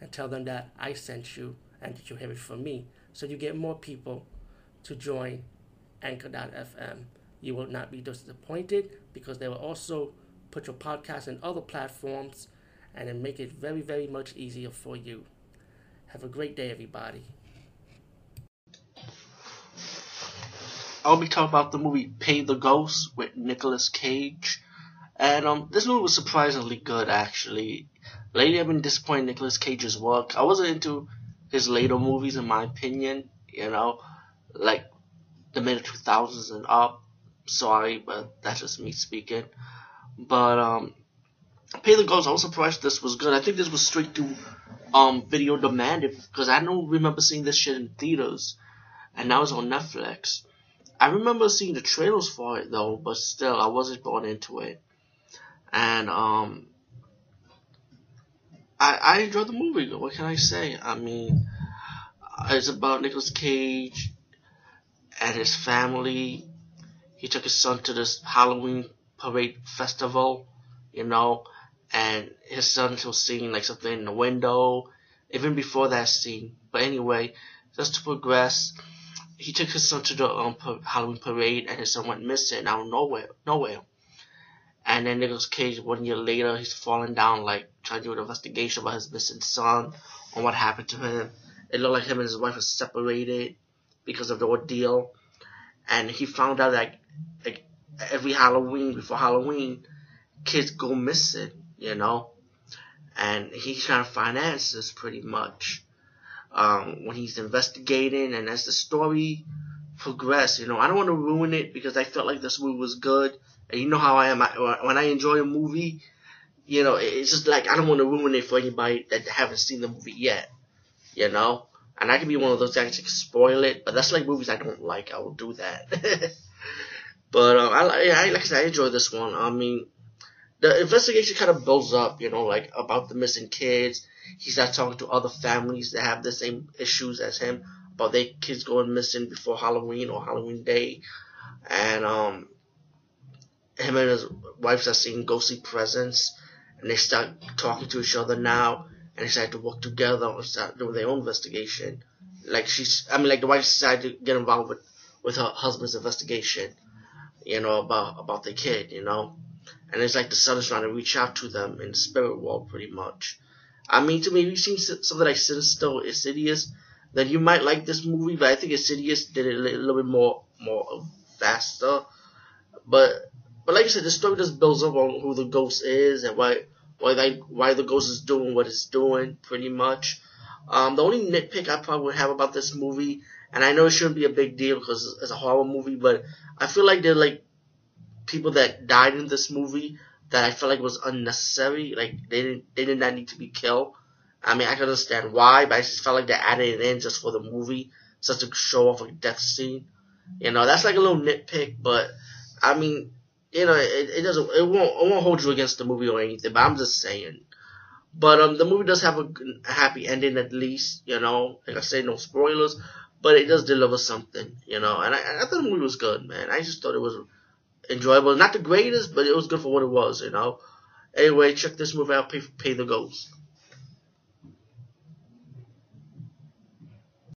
and tell them that I sent you and that you have it from me. So you get more people to join Anchor.fm. You will not be disappointed because they will also put your podcast in other platforms and then make it very, very much easier for you. Have a great day, everybody. I'll be talking about the movie Pay the Ghost with Nicolas Cage. And um, this movie was surprisingly good, actually. Lately, I've been disappointed in Nicolas Cage's work. I wasn't into his later movies, in my opinion. You know, like the mid 2000s and up. Sorry, but that's just me speaking. But um, Pay the Ghost. I was surprised this was good. I think this was straight to um video demand because I don't remember seeing this shit in theaters, and now it's on Netflix. I remember seeing the trailers for it though, but still, I wasn't bought into it. And um, I I enjoyed the movie. What can I say? I mean, it's about Nicolas Cage and his family. He took his son to this Halloween parade festival, you know, and his son was seeing like something in the window, even before that scene. But anyway, just to progress, he took his son to the um, Halloween parade, and his son went missing out of nowhere, nowhere. And then Nicolas Cage, one year later, he's falling down, like trying to do an investigation about his missing son, on what happened to him. It looked like him and his wife were separated because of the ordeal, and he found out that like every Halloween before Halloween, kids go missing, you know, and he's trying to find answers pretty much. Um, when he's investigating and as the story progresses. You know, I don't want to ruin it because I felt like this movie was good. And you know how I am. I, when I enjoy a movie, you know, it's just like I don't want to ruin it for anybody that haven't seen the movie yet. You know, and I can be one of those guys that can spoil it, but that's like movies I don't like. I will do that. but um, I, I like I said, I enjoy this one. I mean, the investigation kind of builds up, you know, like about the missing kids. He starts talking to other families that have the same issues as him about their kids going missing before Halloween or Halloween Day, and um, him and his wife start seeing ghostly presence, and they start talking to each other now, and they start to work together and start doing their own investigation. Like she's, I mean, like the wife decided to get involved with with her husband's investigation, you know, about about the kid, you know and it's like the son is trying to reach out to them in the spirit world, pretty much. I mean, to me, you've seen something like Sinister Insidious, then you might like this movie, but I think Insidious did it a little bit more more faster. But but like I said, the story just builds up on who the ghost is and why why they, why the ghost is doing what it's doing, pretty much. Um, the only nitpick I probably would have about this movie, and I know it shouldn't be a big deal because it's a horror movie, but I feel like there are like people that died in this movie that I felt like was unnecessary. Like they didn't they did not need to be killed. I mean I can understand why, but I just felt like they added it in just for the movie, just to show off a death scene. You know, that's like a little nitpick, but I mean, you know, it, it doesn't it won't it won't hold you against the movie or anything. But I'm just saying. But um, the movie does have a, happy ending at least. You know, like I say, no spoilers, but it does deliver something. You know, and I, I thought the movie was good, man. I just thought it was enjoyable. Not the greatest, but it was good for what it was, you know. Anyway, check this movie out, Pay, Pay the Ghost.